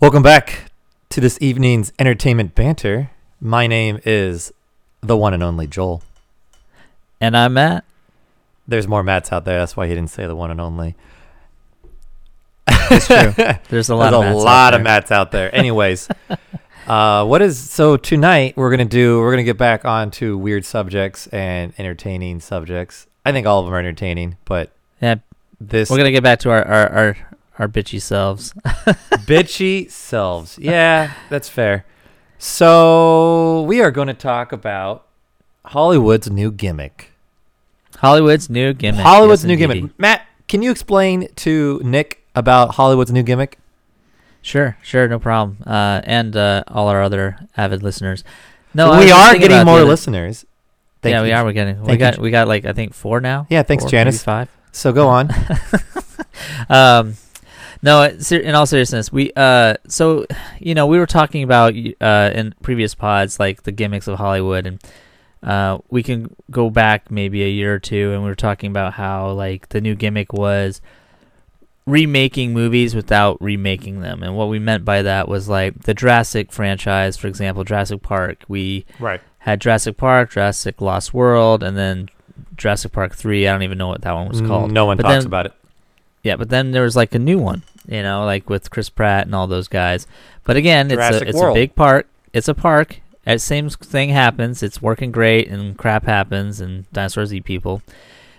Welcome back to this evening's entertainment banter. My name is the one and only Joel. And I'm Matt. There's more Matts out there. That's why he didn't say the one and only. It's true. There's a lot There's of a Matts out lot of. Matts out there. Anyways, uh, what is so tonight? We're gonna do. We're gonna get back onto weird subjects and entertaining subjects. I think all of them are entertaining, but Yeah, this we're gonna get back to our our our, our bitchy selves. bitchy selves. Yeah, that's fair. So we are going to talk about Hollywood's new gimmick. Hollywood's new gimmick. Hollywood's yes, new indeedy. gimmick. Matt, can you explain to Nick about Hollywood's new gimmick? Sure, sure, no problem. Uh, and uh, all our other avid listeners. No, we are getting more listeners. Thank yeah, you. we are. We're getting. We Thank you, got. J- We got like I think four now. Yeah, thanks, Four, Janice. Five. So go on. um no in all seriousness we uh so you know we were talking about uh in previous pods like the gimmicks of hollywood and uh we can go back maybe a year or two and we were talking about how like the new gimmick was remaking movies without remaking them. And what we meant by that was like the Jurassic franchise for example Jurassic Park. We right. had Jurassic Park Jurassic Lost World and then Jurassic Park 3 I don't even know what that one was called. No one But talks then- about it. yeah, but then there was like a new one, you know, like with Chris Pratt and all those guys. But again, it's a it's World. a big park. It's a park. And same thing happens. It's working great, and crap happens, and dinosaurs eat people.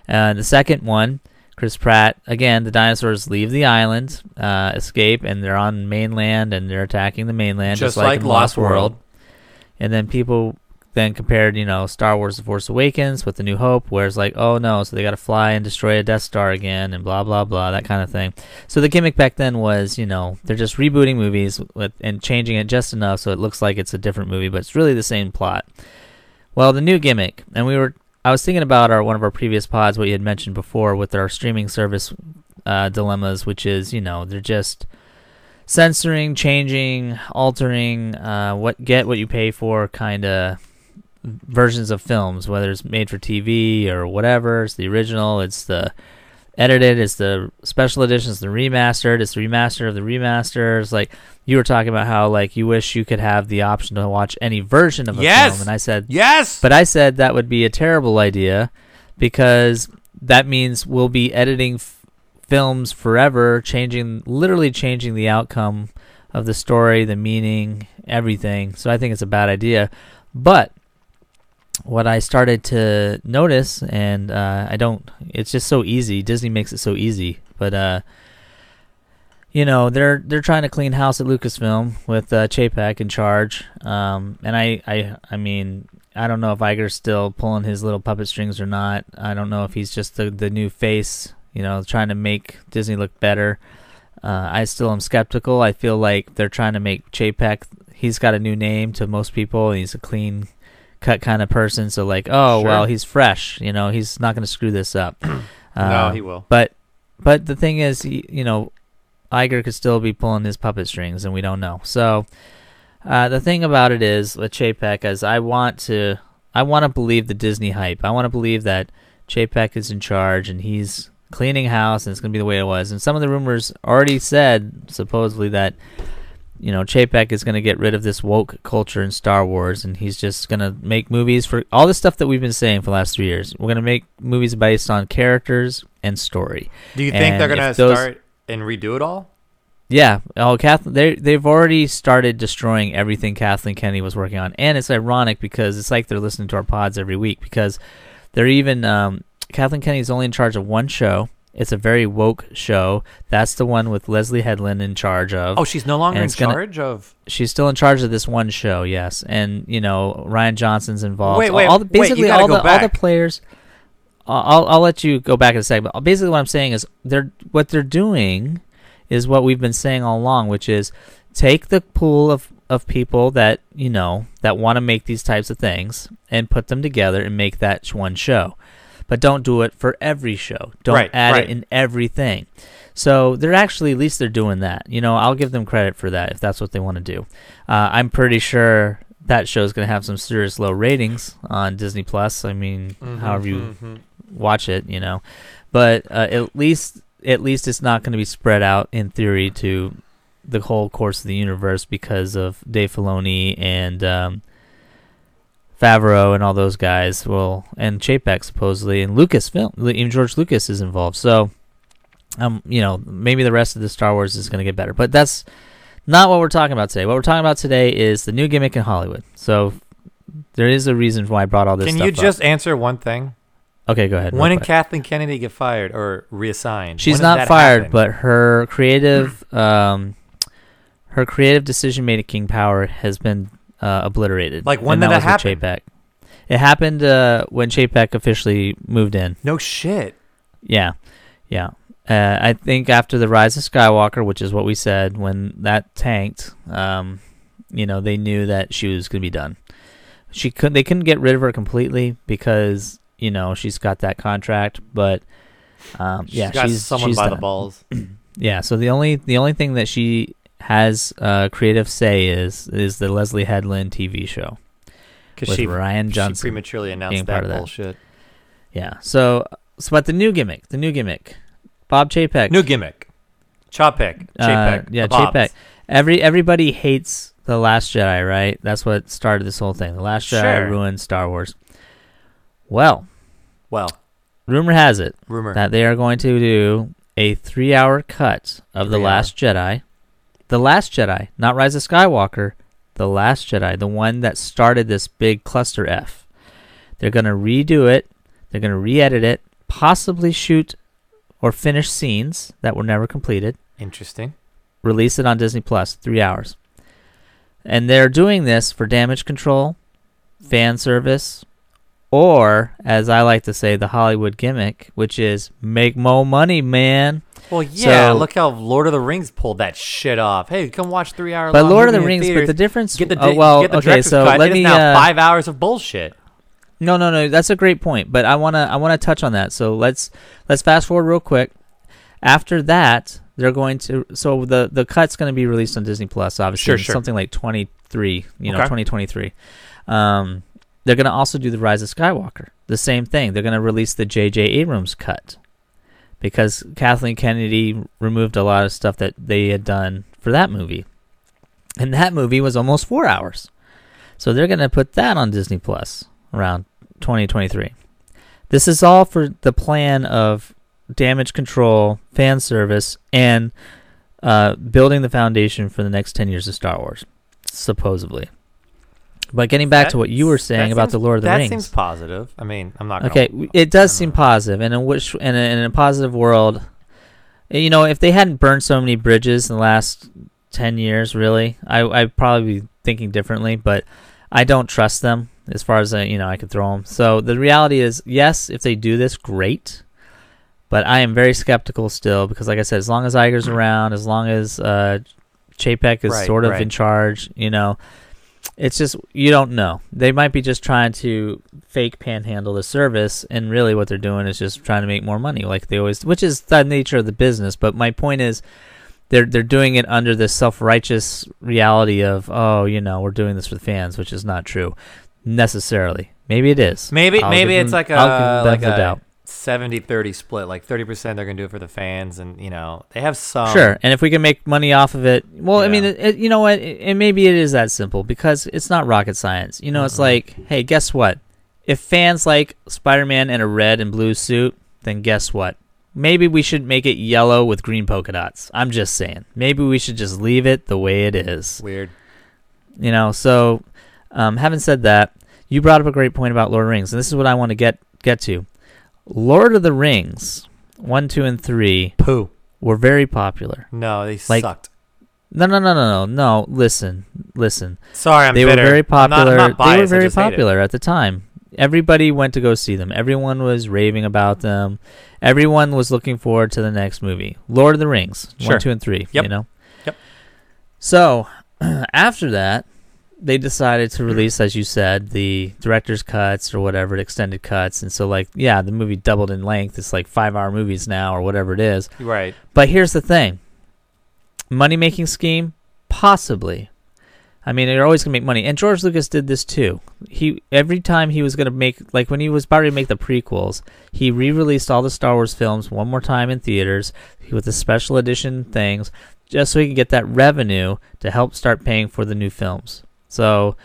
Uh, the second one, Chris Pratt. Again, the dinosaurs leave the island, uh, escape, and they're on mainland, and they're attacking the mainland, Just just, like, like Lost World. World. And then people then compared, you know, Star Wars: The Force Awakens with The New Hope, where it's like, oh no, so they got to fly and destroy a Death Star again, and blah blah blah, that kind of thing. So the gimmick back then was, you know, they're just rebooting movies with and changing it just enough so it looks like it's a different movie, but it's really the same plot. Well, the new gimmick, and we were, I was thinking about our one of our previous pods, what you had mentioned before with our streaming service uh, dilemmas, which is, you know, they're just censoring, changing, altering, uh, what get what you pay for, kind of versions of films, whether it's made for TV or whatever. It's the original. It's the edited. It's the special edition. It's the remastered. It's the remaster of the remasters. Like you were talking about how like you wish you could have the option to watch any version of a Yes! film, and I said, Yes. but I said that would be a terrible idea because that means we'll be editing f- films forever, changing literally changing the outcome of the story, the meaning, everything. So I think it's a bad idea. But what I started to notice, and uh, I don't, it's just so easy. Disney makes it so easy, but uh, you know they're they're trying to clean house at Lucasfilm with uh, Chapek in charge. Um, and I, I I mean I don't know if Iger's still pulling his little puppet strings or not. I don't know if he's just the the new face, you know, trying to make Disney look better. Uh, I still am skeptical. I feel like they're trying to make Chapek. He's got a new name to most people. He's a clean cut kind of person. So like, oh Sure. well, he's fresh. You know, he's not going to screw this up. no, Uh, he will. but but the thing is, y- you know, Iger could still be pulling his puppet strings, and we don't know. So uh, the thing about it is with Chapek, is I want to I want to believe the Disney hype. I want to believe that Chapek is in charge and he's cleaning house, and it's gonna be the way it was. And some of the rumors already said supposedly that. You know, Chapek is going to get rid of this woke culture in Star Wars, and he's just going to make movies for all the stuff that we've been saying for the last three years. We're going to make movies based on characters and story. Do you think they're gonna those- start and redo it all? Yeah. Oh, Kathleen, they they've already started destroying everything Kathleen Kennedy was working on, and it's ironic because it's like they're listening to our pods every week because they're even um, Kathleen Kennedy's only in charge of one show. It's a very woke show. That's the one with Leslie Headland in charge of. Oh, she's no longer in gonna- charge of. She's still in charge of this one show, yes. And you know Rian Johnson's involved. Wait, wait, all the, wait, basically gotta all the all the players. I'll I'll let you go back in a second. But basically, what I'm saying is they're what they're doing is what we've been saying all along, which is take the pool of of people that you know that want to make these types of things and put them together and make that one show. But don't do it for every show. Don't Right, add right. it in everything. So they're actually at least they're doing that. You know, I'll give them credit for that if that's what they want to do. Uh, I'm pretty sure that show is going to have some serious low ratings on Disney Plus. I mean, however you Mhm. watch it, you know. But uh, at least at least it's not going to be spread out in theory to the whole course of the universe because of Dave Filoni and um, Favreau and all those guys. Well, and Chapek supposedly, and Lucasfilm, even George Lucas is involved. So, um, you know, maybe the rest of the Star Wars is going to get better, but that's not what we're talking about today. What we're talking about today is the new gimmick in Hollywood. So, there is a reason why I brought all this. Can you up. just answer one thing? okay? Go ahead. When did. Kathleen Kennedy get fired or reassigned? She's not fired, happen? but her creative, um, her creative decision making power has been uh, obliterated. Like, when and did that that Chapek. It happened uh, when Chapek officially moved in. no shit. Yeah, yeah. Uh, I think after the Rise of Skywalker, which is what we said, when that tanked, um, you know, they knew that she was going to be done. She could they couldn't get rid of her completely because you know she's got that contract, but um, She's yeah, got she's someone she's by the balls. Yeah, so the only the only thing that she has uh, creative say is is the Leslie Headland TV show Because with she, Rian she Johnson. prematurely being announced part that of that. bullshit. yeah, so so but the new gimmick, the new gimmick, Bob Chapek. New gimmick. Chopek. Uh, Chapek. yeah, the Bobs. Chapek. Every everybody hates the Last Jedi, right? That's what started this whole thing. The Last Jedi Sure. ruined Star Wars. Well, Well, rumor has it rumor. that they are going to do a three-hour cut of the Three Last Jedi. The Last Jedi, not Rise of Skywalker. The Last Jedi, the one that started this big cluster F. They're going to redo it. They're going to re-edit it, possibly shoot or finish scenes that were never completed Interesting. release it on Disney Plus, three hours. And they're doing this for damage control, fan service, or, as I like to say, the Hollywood gimmick, which is make more money, man. Well, yeah. So- look how Lord of the Rings pulled that shit off. Hey, come watch three hour. But Lord of the Rings, but the difference. get the oh, di- well, get the okay, so cut. let It is me. now uh, five hours of bullshit. No, no, no. That's a great point, but I wanna I wanna touch on that. So let's let's fast forward real quick. After that, they're going to so the the cut's going to be released on Disney Plus. Obviously, Sure, sure. something like twenty three. You know, Okay. twenty twenty three. Um, they're going to also do the Rise of Skywalker. The same thing. They're going to release the J.J. Abrams cut because Kathleen Kennedy removed a lot of stuff that they had done for that movie, and that movie was almost four hours. So they're going to put that on Disney Plus around 2023. This is all for the plan of damage control, fan service, and uh, building the foundation for the next 10 years of Star Wars, supposedly. But getting back to what you were saying about seems- the Lord of the that Rings. seems positive. I mean, I'm not. Gonna, Okay, w- it does seem positive, and in which in a, in a positive world, you know, if they hadn't burned so many bridges in the last ten years, really, I I'd probably be thinking differently. But I don't trust them as far as uh, you know I could throw them. So the reality is, yes, if they do this, great. But I am very skeptical still because, like I said, as long as Iger's around, as long as uh, Chapek is Right, sort of right. in charge, you know, it's just you don't know. They might be just trying to fake panhandle the service, and really what they're doing is just trying to make more money, like they always, which is the nature of the business. But my point is, they're they're doing it under the self righteous reality of oh, you know, we're doing this for the fans, which is not true necessarily. Maybe it is. Maybe I'll maybe it's them- like a like a doubt. 70-30 split. Like 30% they're gonna do it for the fans, and you know they have some. Sure, and if we can make money off of it, well, I mean, it, it, you know what? It, it maybe it is that simple because it's not rocket science. You know, it's Mhm. like, hey, guess what? If fans like Spider-Man in a red and blue suit, then guess what? Maybe we should make it yellow with green polka dots. I'm just saying. Maybe we should just leave it the way it is. Weird. You know, so um, having said that, you brought up a great point about Lord of the Rings, and this is what I want to get get to. Lord of the Rings, one, two, and three Poo. were very popular. No, they Like- sucked. No, no, no, no, no, no. Listen, listen. Sorry, I'm they bitter. were very I'm not- I'm popular. not they were biased, I very just hate it. popular at the time. Everybody went to go see them. Everyone was raving about them. Everyone was looking forward to the next movie, Lord of the Rings, Sure. one, two, and three. Yep. You know. Yep. So, after that, they decided to release, as you said, the director's cuts or whatever, extended cuts, and so like, yeah, the movie doubled in length. It's like five-hour movies now, or whatever it is. Right. But here's the thing money making scheme? Possibly. I mean, they're always gonna make money, and George Lucas did this too. He every time he was gonna make, like when he was about to make the prequels, he re-released all the Star Wars films one more time in theaters with the special edition things, just so he could get that revenue to help start paying for the new films. So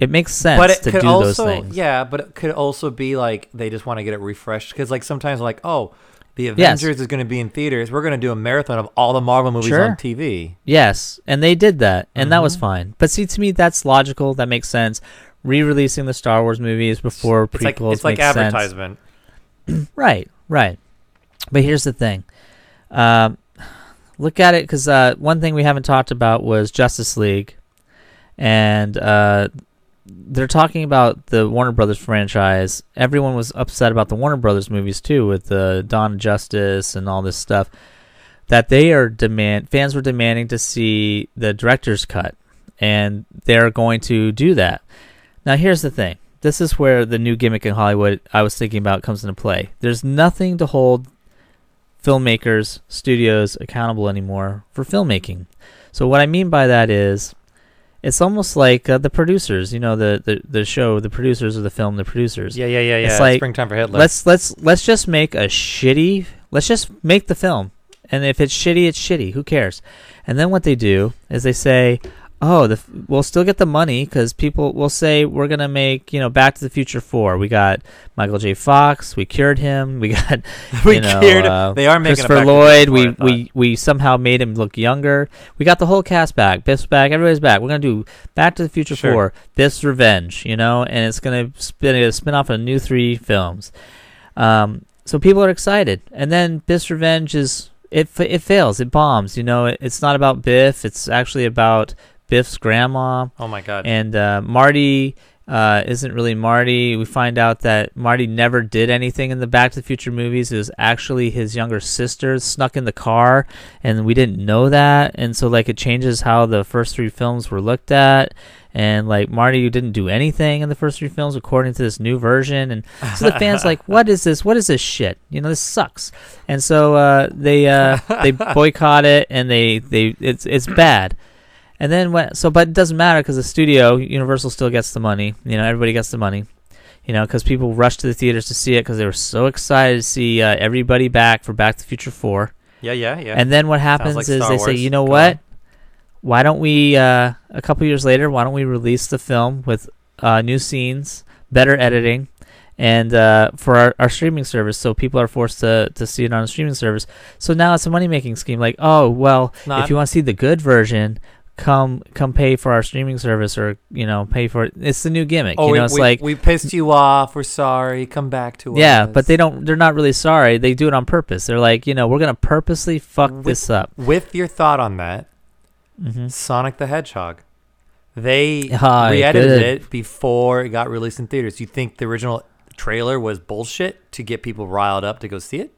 it makes sense but it to could do also, those things. yeah, but it could also be like they just want to get it refreshed because like sometimes like oh, the Yes. Avengers is going to be in theaters. We're going to do a marathon of all the Marvel movies Sure. on TV. Yes, and they did that, and that was Mhm. fine. But see, to me, that's logical. That makes sense. Re-releasing the Star Wars movies before It's like prequels it's like makes sense. advertisement. Right, right. But here's the thing. Um, look at it because uh, one thing we haven't talked about was Justice League, and uh, they're talking about the Warner Brothers franchise. Everyone was upset about the Warner Brothers movies too, with the Dawn of Justice and all this stuff. That they are demand fans were demanding to see the director's cut, and they're going to do that. Now, here's the thing. This is where the new gimmick in Hollywood I was thinking about comes into play. There's nothing to hold filmmakers, studios accountable anymore for filmmaking. So what I mean by that is it's almost like uh, the producers, you know, the, the the show, the producers of the film, the producers. Yeah, yeah, yeah, yeah. It's like, Springtime for Hitler. Let's let's let's just make a shitty. Let's just make the film, and if it's shitty, it's shitty. Who cares? And then what they do is they say, "Oh, the f- we'll still get the money because people will say we're gonna make you know Back to the Future four. We got Michael J. Fox. We cured him. We got we know, cured. uh, they are making a Christopher Back to the Lloyd. We we we somehow made him look younger. We got the whole cast back. Biff's back. Everybody's back. We're gonna do Back to the Future Sure. four. Biff's Revenge. You know, and it's gonna spin a spin off of new three films. Um, so people are excited, and then Biff's Revenge is it it fails. It bombs. You know, it, it's not about Biff. It's actually about Biff's grandma Oh my god. and uh, Marty uh, isn't really Marty. We find out that Marty never did anything in the Back to the Future movies. It was actually his younger sister snuck in the car, and we didn't know that. And so, like, it changes how the first three films were looked at. And like Marty you didn't do anything in the first three films according to this new version, and so the fans like, what is this? What is this shit? You know, this sucks. And so uh, they uh, they boycott it, and they they it's it's bad. And then what? So, but it doesn't matter because the studio, Universal, still gets the money. You know, everybody gets the money. You know, because people rushed to the theaters to see it because they were so excited to see uh, everybody back for Back to the Future Four. yeah, yeah, yeah. And then what happens like is Star they say, you know Go what? on. Why don't we? Uh, a couple years later, why don't we release the film with uh, new scenes, better editing, and uh, for our, our streaming service, so people are forced to to see it on a streaming service. So now it's a money making scheme. Like, oh well, Not- if you want to see the good version, come come pay for our streaming service, or you know, pay for it. It's the new gimmick. oh, you we, it's we, like we pissed you off. We're sorry. Come back to us. yeah, but they don't. They're not really sorry. They do it on purpose. They're like, you know, we're gonna purposely fuck With- this up. With your thought on that, hmm Sonic the Hedgehog. They Ah, re-edited good. it before it got released in theaters. You think the original trailer was bullshit to get people riled up to go see it?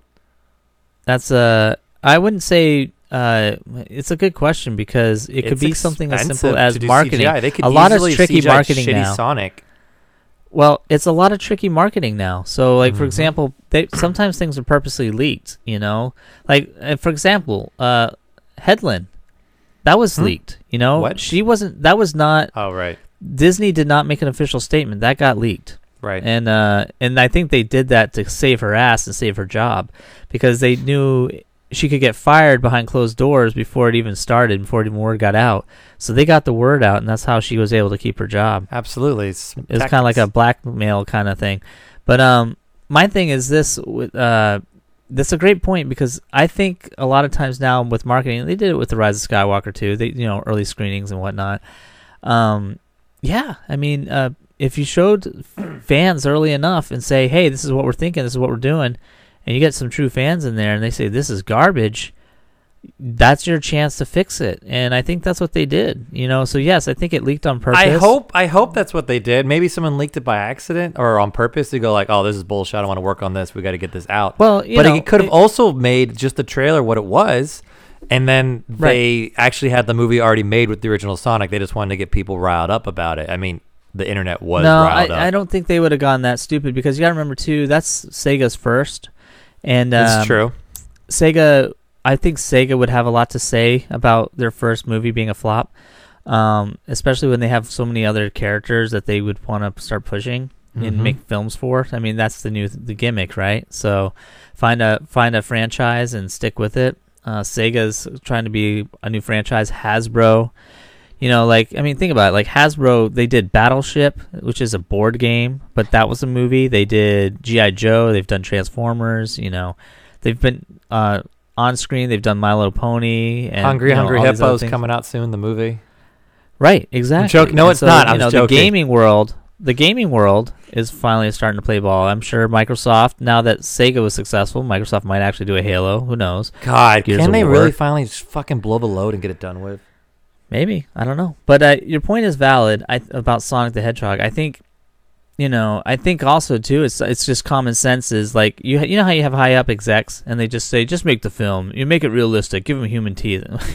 That's a. I wouldn't say. Uh, it's a good question because it could It's be something as simple as marketing. CGI. They could A lot of tricky CGI marketing now. Sonic. Well, it's a lot of tricky marketing now. So, like for Mhm. example, they sometimes things are purposely leaked. You know, like uh, for example, uh, Headland, that was Hmm? leaked. You know, What? she wasn't. That was not. Oh right, Disney did not make an official statement. That got leaked. right. and uh, and I think they did that to save her ass and save her job because they knew she could get fired behind closed doors before it even started, before even word got out. So they got the word out, and that's how she was able to keep her job. Absolutely. It's It was kind of like a blackmail kind of thing. But um, my thing is this with uh. That's a great point because I think a lot of times now with marketing, they did it with the Rise of Skywalker too. They, you know, early screenings and whatnot. Um, yeah, I mean, uh, if you showed fans early enough and say, "Hey, this is what we're thinking. This is what we're doing," and you get some true fans in there and they say, "This is garbage," that's your chance to fix it. And I think that's what they did. You know, so yes, I think it leaked on purpose. I hope I hope that's what they did. Maybe someone leaked it by accident or on purpose to go like, "Oh, this is bullshit. I don't want to work on this. We got to get this out." Well, but know, it could have it- also made just the trailer what it was, and then Right. they actually had the movie already made with the original Sonic. They just wanted to get people riled up about it. I mean, the internet was no, riled I, up. I don't think they would have gone that stupid because you got to remember too. That's Sega's first, and um, It's true. Sega, I think Sega would have a lot to say about their first movie being a flop, um, especially when they have so many other characters that they would want to start pushing and make films for. I mean, that's the new the gimmick, right? So find a find a franchise and stick with it. Uh, Sega's trying to be a new franchise. Hasbro, you know, like I mean, think about it. Like Hasbro, they did Battleship, which is a board game, but that was a movie. They did GI Joe. They've done Transformers. You know, they've been uh, on screen. They've done My Little Pony and Hungry you know, Hungry all these other Hippos coming out soon. The movie. Right, exactly. joking. No, it's not. I'm you know, just the gaming world, the gaming world is finally starting to play ball. I'm sure Microsoft, now that Sega was successful, Microsoft might actually do a Halo. Who knows? God, Gears can they War. really finally just fucking blow the load and get it done with? Maybe I don't know. But uh, your point is valid I, about Sonic the Hedgehog. I think, you know, I think also too, it's it's just common sense. Is like you you know how you have high up execs and they just say just make the film, you make it realistic, give them human teeth.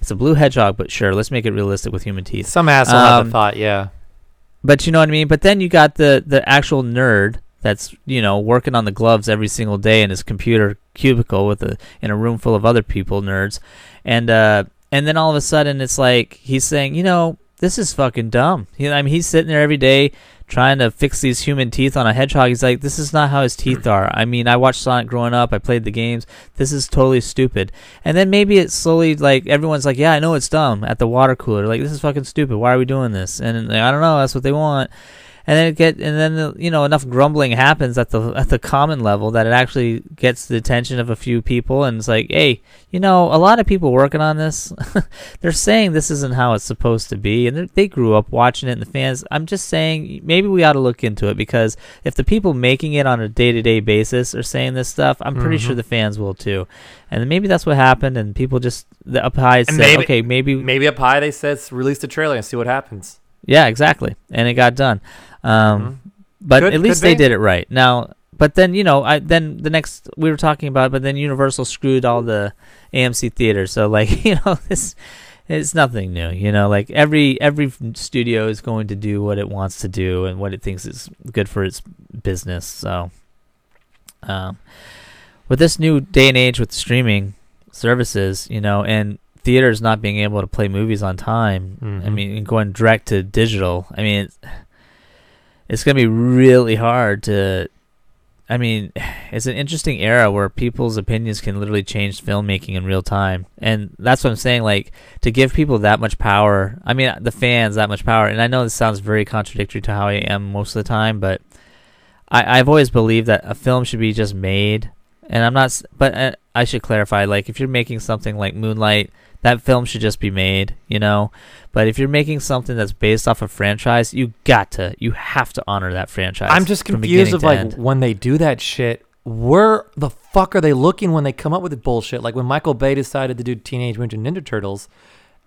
it's a blue hedgehog, but sure, let's make it realistic with human teeth. Some asshole had Um, the thought, yeah. But you know what I mean. But then you got the the actual nerd that's you know working on the gloves every single day in his computer cubicle with a in a room full of other people nerds, and uh and then all of a sudden it's like he's saying you know this is fucking dumb. You know, I mean he's sitting there every day trying to fix these human teeth on a hedgehog. He's like this is not how his teeth mm. are. I mean I watched Sonic growing up. I played the games. This is totally stupid. And then maybe it's slowly like everyone's like, yeah, I know it's dumb at the water cooler. Like this is fucking stupid. Why are we doing this? And like, I don't know. That's what they want. And then it get and then you know enough grumbling happens at the at the common level that it actually gets the attention of a few people and it's like, hey, you know, a lot of people working on this, they're saying this isn't how it's supposed to be, and they- grew up watching it. And the fans, I'm just saying, maybe we ought to look into it because if the people making it on a day to day basis are saying this stuff, I'm pretty Mhm. sure the fans will too. And maybe that's what happened, and people just the up high said, maybe- okay, maybe Maybe up high they said release the trailer and see what happens. Yeah, exactly, and it got done. Um, Mhm. but Could- at least they be. did it right. Now, but then you know, I then the next we were talking about, but then Universal screwed all the AMC theaters. So like you know, this it's nothing new. You know, like every every studio is going to do what it wants to do and what it thinks is good for its business. So, um, with this new day and age with streaming services, you know, and theaters not being able to play movies on time, I Mhm. mean, going direct to digital. I mean, it's, it's going to be really hard to. I mean, it's an interesting era where people's opinions can literally change filmmaking in real time, and that's what I'm saying. Like to give people that much power. I mean, the fans that much power, and I know this sounds very contradictory to how I am most of the time, but I, I've always believed that a film should be just made, and I'm not. But uh, I should clarify. Like, if you're making something like Moonlight, that film should just be made, you know. But if you're making something that's based off a franchise, you got to, you have to honor that franchise. I'm just confused of like end. when they do that shit. Where the fuck are they looking when they come up with the bullshit? Like when Michael Bay decided to do Teenage Mutant Ninja Turtles,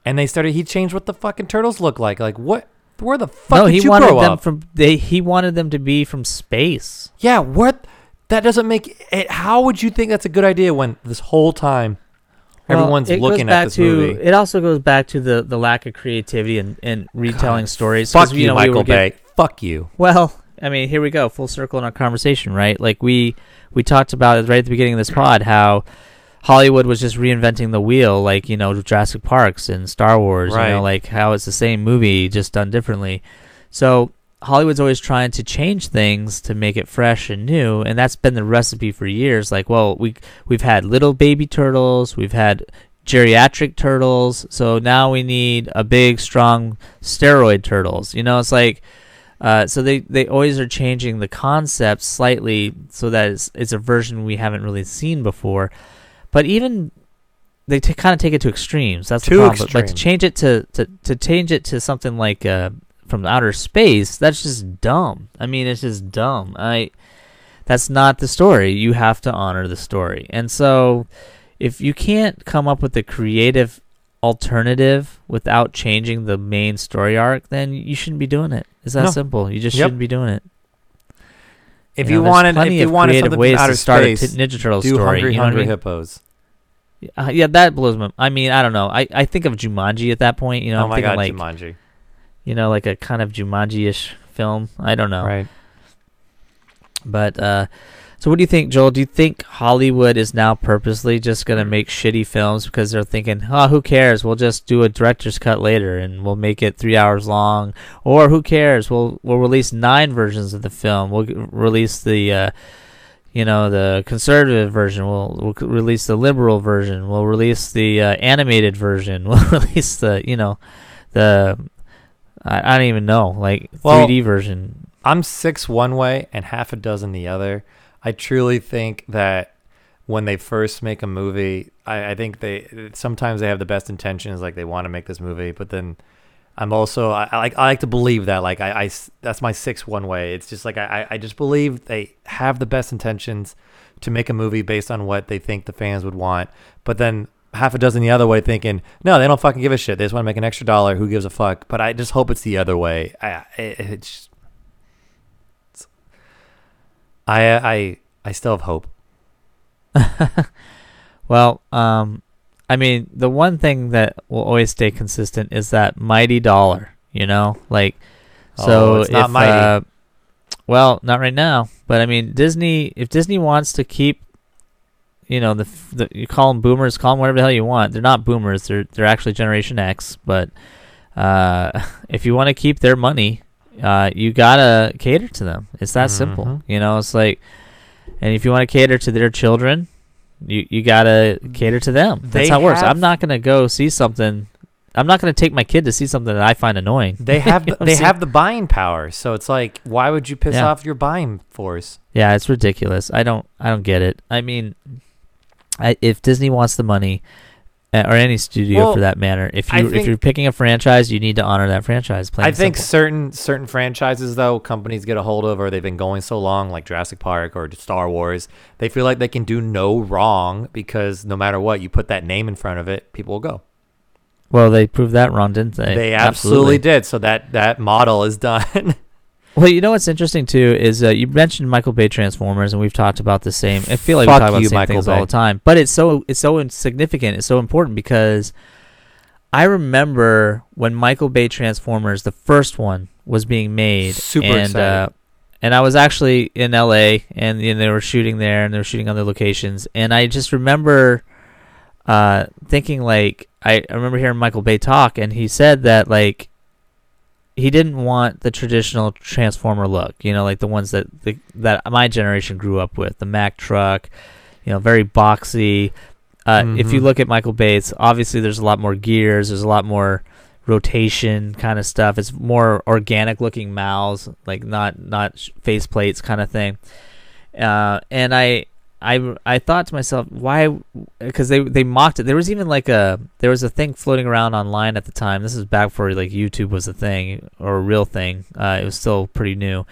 and they started, he changed what the fucking turtles look like. Like what? Where the fuck no, did he you wanted grow them up? from they. He wanted them to be from space. yeah, what? That doesn't make it. How would you think that's a good idea when this whole time Well, everyone's looking back at this to, movie? It also goes back to the, the lack of creativity and, and retelling stories. Fuck you, know, Michael get- Bay. Fuck you. Well, I mean, here we go, full circle in our conversation, right? Like we we talked about it right at the beginning of this pod how Hollywood was just reinventing the wheel, like you know Jurassic Parks and Star Wars. You know, like how it's the same movie just done differently. So Hollywood's always trying to change things to make it fresh and new, and that's been the recipe for years. Like, well, we we've had little baby turtles, we've had geriatric turtles, so now we need a big, strong steroid turtles. You know, it's like. Uh, so they, they always are changing the concept slightly so that it's, it's a version we haven't really seen before. But even they t- kind of take it to extremes. That's Too the problem. But, but to change it to, to to change it to something like uh, from outer space, that's just dumb. I mean, it's just dumb. I that's not the story. You have to honor the story. And so if you can't come up with a creative alternative without changing the main story arc, then you shouldn't be doing it. It's that No. simple. You just Yep. shouldn't be doing it. If know, you, there's wanted, if you wanted creative something ways outer to start space, a t- Ninja Turtle do story, hungry, you know I hungry mean? hippos. Uh, yeah, that blows my. I mean, I don't know. I, I think of Jumanji at that point. You know, oh I'm my god, like Jumanji. You know, like a kind of Jumanji-ish film. I don't know. Right. But uh, so what do you think, Joel? Do you think Hollywood is now purposely just gonna make shitty films because they're thinking, oh, who cares? We'll just do a director's cut later and we'll make it three hours long, or who cares? We'll we'll release nine versions of the film. We'll release the uh, you know, the conservative version. We'll, we'll release the liberal version. We'll release the uh, animated version. We'll release the, you know, the I, I don't even know, like Well- 3D version. I'm six one way and half a dozen the other. I truly think that when they first make a movie, I, I think they sometimes they have the best intentions, like they want to make this movie, but then I'm also I, I like I like to believe that like I, I that's my six one way. It's just like I I just believe they have the best intentions to make a movie based on what they think the fans would want, but then half a dozen the other way thinking no they don't fucking give a shit they just want to make an extra dollar who gives a fuck but i just hope it's the other way i it, it's I I I still have hope. Well, um, I mean, the one thing that will always stay consistent is that mighty dollar. You know, like so. Oh, it's not if, mighty. Uh, well, not right now, but I mean, Disney. If Disney wants to keep, you know, the, the you call them boomers, call them whatever the hell you want. They're not boomers. They're they're actually Generation X. But uh, if you want to keep their money, uh, you gotta cater to them. It's that simple. Mhm. You know, it's like, and if you want to cater to their children, you you gotta cater to them. That's They how it works. I'm not gonna go see something. I'm not gonna take my kid to see something that I find annoying. They have You know the, they have the buying power, so it's like why would you piss Yeah. off your buying force? Yeah, it's ridiculous. I don't I don't get it. I mean, I, if Disney wants the money, uh, or any studio Well, for that matter, if you if you're picking a franchise, you need to honor that franchise. I think simple. certain certain franchises though companies get a hold of or they've been going so long like Jurassic Park or Star Wars, they feel like they can do no wrong because no matter what you put that name in front of it, people will go. Well, they proved that wrong, didn't they? They absolutely, did. So that that model is done. Well, you know what's interesting too is uh, you mentioned Michael Bay Transformers, and we've talked about the same. I feel like we talk about you, the same Michael things Bay. all the time, but it's so it's so insignificant. It's so important because I remember when Michael Bay Transformers, the first one, was being made. Super and. Uh, and I was actually in L.A. and you know, they were shooting there, and they were shooting other locations, and I just remember uh, thinking like I, I remember hearing Michael Bay talk, and he said that like he didn't want the traditional Transformer look, you know, like the ones that the, that my generation grew up with, the Mack truck, you know, very boxy. Uh, If you Mhm. look at Michael Bay, it's obviously there's a lot more gears, there's a lot more rotation kind of stuff. It's more organic looking mouths, like not not face plates kind of thing. Uh, and I I I thought to myself, why? Because they they mocked it. There was even like a there was a thing floating around online at the time. This is back before like YouTube was a thing or a real thing. Uh, it was still pretty new,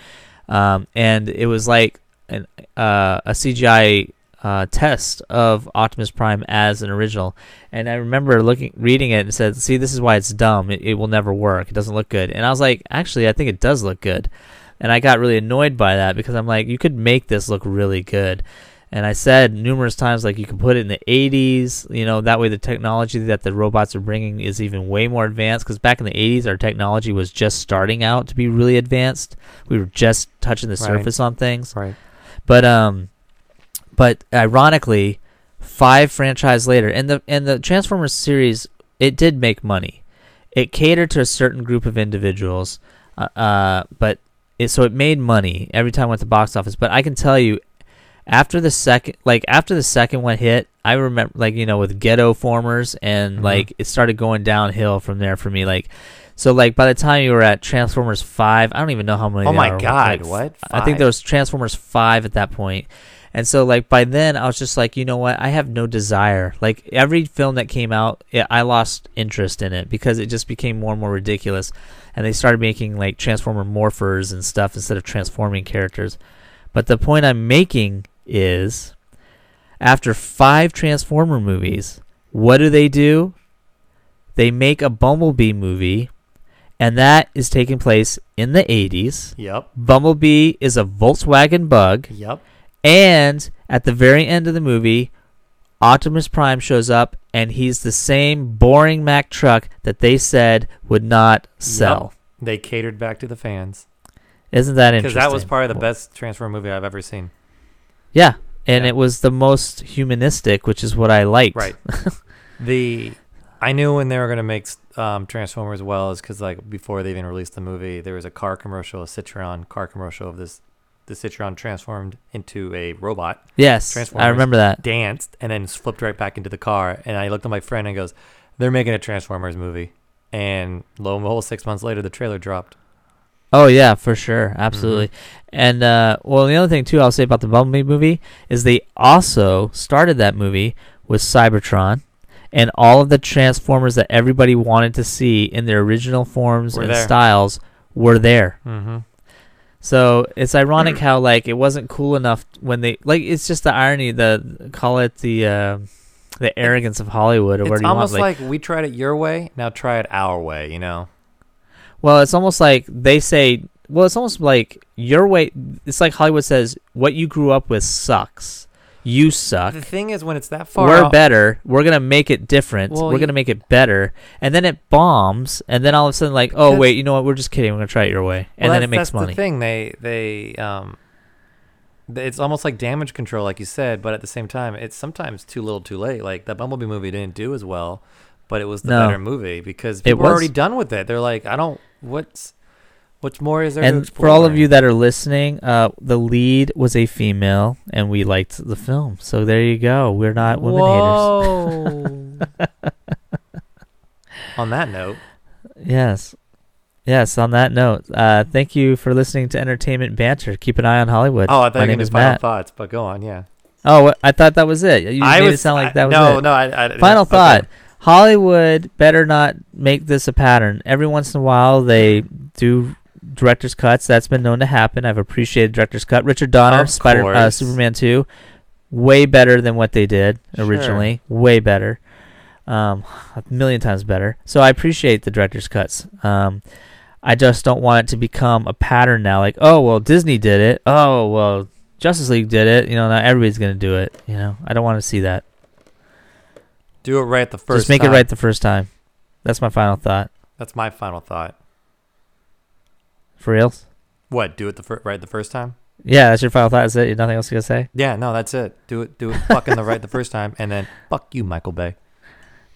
um, and it was like an uh, a CGI uh, test of Optimus Prime as an original. And I remember looking reading it and said, "See, this is why it's dumb. It, it will never work. It doesn't look good." And I was like, "Actually, I think it does look good." And I got really annoyed by that because I'm like, you could make this look really good. And I said numerous times, like, you can put it in the 80s, you know, that way the technology that the robots are bringing is even way more advanced. Because back in the 80s, our technology was just starting out to be really advanced. We were just touching the Right. surface on things. right. But um, but ironically, five franchise later, and the and the Transformers series, it did make money. It catered to a certain group of individuals, uh, uh but it so it made money every time it went to the box office. But I can tell you, after the second, like after the second one hit, I remember like you know with Ghetto Formers, and Mhm. like it started going downhill from there for me. Like. So like by the time you were at Transformers five, I don't even know how many. Oh my are, god, like, what? I think there was Transformers 5 at that point. And so like by then I was just like, you know what? I have no desire. Like every film that came out, it, I lost interest in it because it just became more and more ridiculous. And they started making like Transformer morphers and stuff instead of transforming characters. But the point I'm making is after 5 Transformer movies, what do they do? They make a Bumblebee movie and that is taking place in the 80s. Yep. Bumblebee is a Volkswagen bug, Yep. and at the very end of the movie, Optimus Prime shows up, and he's the same boring Mack truck that they said would not sell. They catered back to the fans Isn't that interesting? because that was probably the best Transformer movie I've ever seen. Yeah, and Yeah. it was the most humanistic, which is what I liked. Right. the I knew when they were gonna make um, Transformers well is because like before they even released the movie, there was a car commercial, a Citroen car commercial of this the Citron transformed into a robot, Yes, I remember that. danced, and then flipped right back into the car. And I looked at my friend and goes, "They're making a Transformers movie." And lo and behold, six months later, the trailer dropped. Oh yeah, for sure, absolutely. Mm-hmm. And uh, well, the other thing too, I'll say about the Bumblebee movie is they also started that movie with Cybertron, and all of the Transformers that everybody wanted to see in their original forms Were and there. styles were there. Mm-hmm. So it's ironic how like it wasn't cool enough when they like it's just the irony the call it the uh, the arrogance of Hollywood or It's whatever you want. almost Like, like we tried it your way, now try it our way. You know? Well, it's almost like they say. Well, it's almost like your way. It's like Hollywood says what you grew up with sucks. You suck. The thing is, when it's that far, We're out- better. We're gonna make it different. Well, We're you- gonna make it better, and then it bombs, and then all of a sudden, like, oh Because- wait, you know what? We're just kidding. We're gonna try it your way, and well, then that's- it makes that's money. The thing they they um, th- it's almost like damage control, like you said, but at the same time, it's sometimes too little, too late. Like that Bumblebee movie didn't do as well, but it was the No. better movie because It people were already done with it. They're like, I don't. What's what's more is there? And for all of you that are listening, uh, the lead was a female, and we liked the film. So there you go. We're not women haters. Whoa. On that note, Yes. Yes, on that note, uh, thank you for listening to Entertainment Banter. Keep an eye on Hollywood. oh, I thought My you were name is final Matt. thoughts, but go on, yeah. Oh, I thought that was it. You I made was it sound like I- that was no, it. no. I, I, Final okay. thought. Hollywood better not make this a pattern. Every once in a while, they do director's cuts. That's been known to happen. I've appreciated director's cut. Richard Donner, Of Spider, uh, course. Superman two, way better than what they did originally. Way better, um, a million times better. So I appreciate the director's cuts. Um, I just don't want it to become a pattern now. Like, oh well, Disney did it. Oh well, Justice League did it. You know, now everybody's gonna do it. You know, I don't want to see that. Do it right the first. Just make time. it right the first time. That's my final thought. That's my final thought. For reals? What? Do it the fir- right the first time? Yeah, that's your final thought. Is it? Nothing else you gotta say? Yeah, no, that's it. Do it, do it fucking the right the first time, and then fuck you, Michael Bay.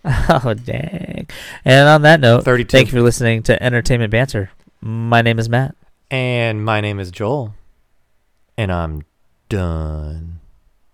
Oh dang! And on that note, Thirty-two. thank you for listening to Entertainment Banter. My name is Matt. And my name is Joel, and I'm done.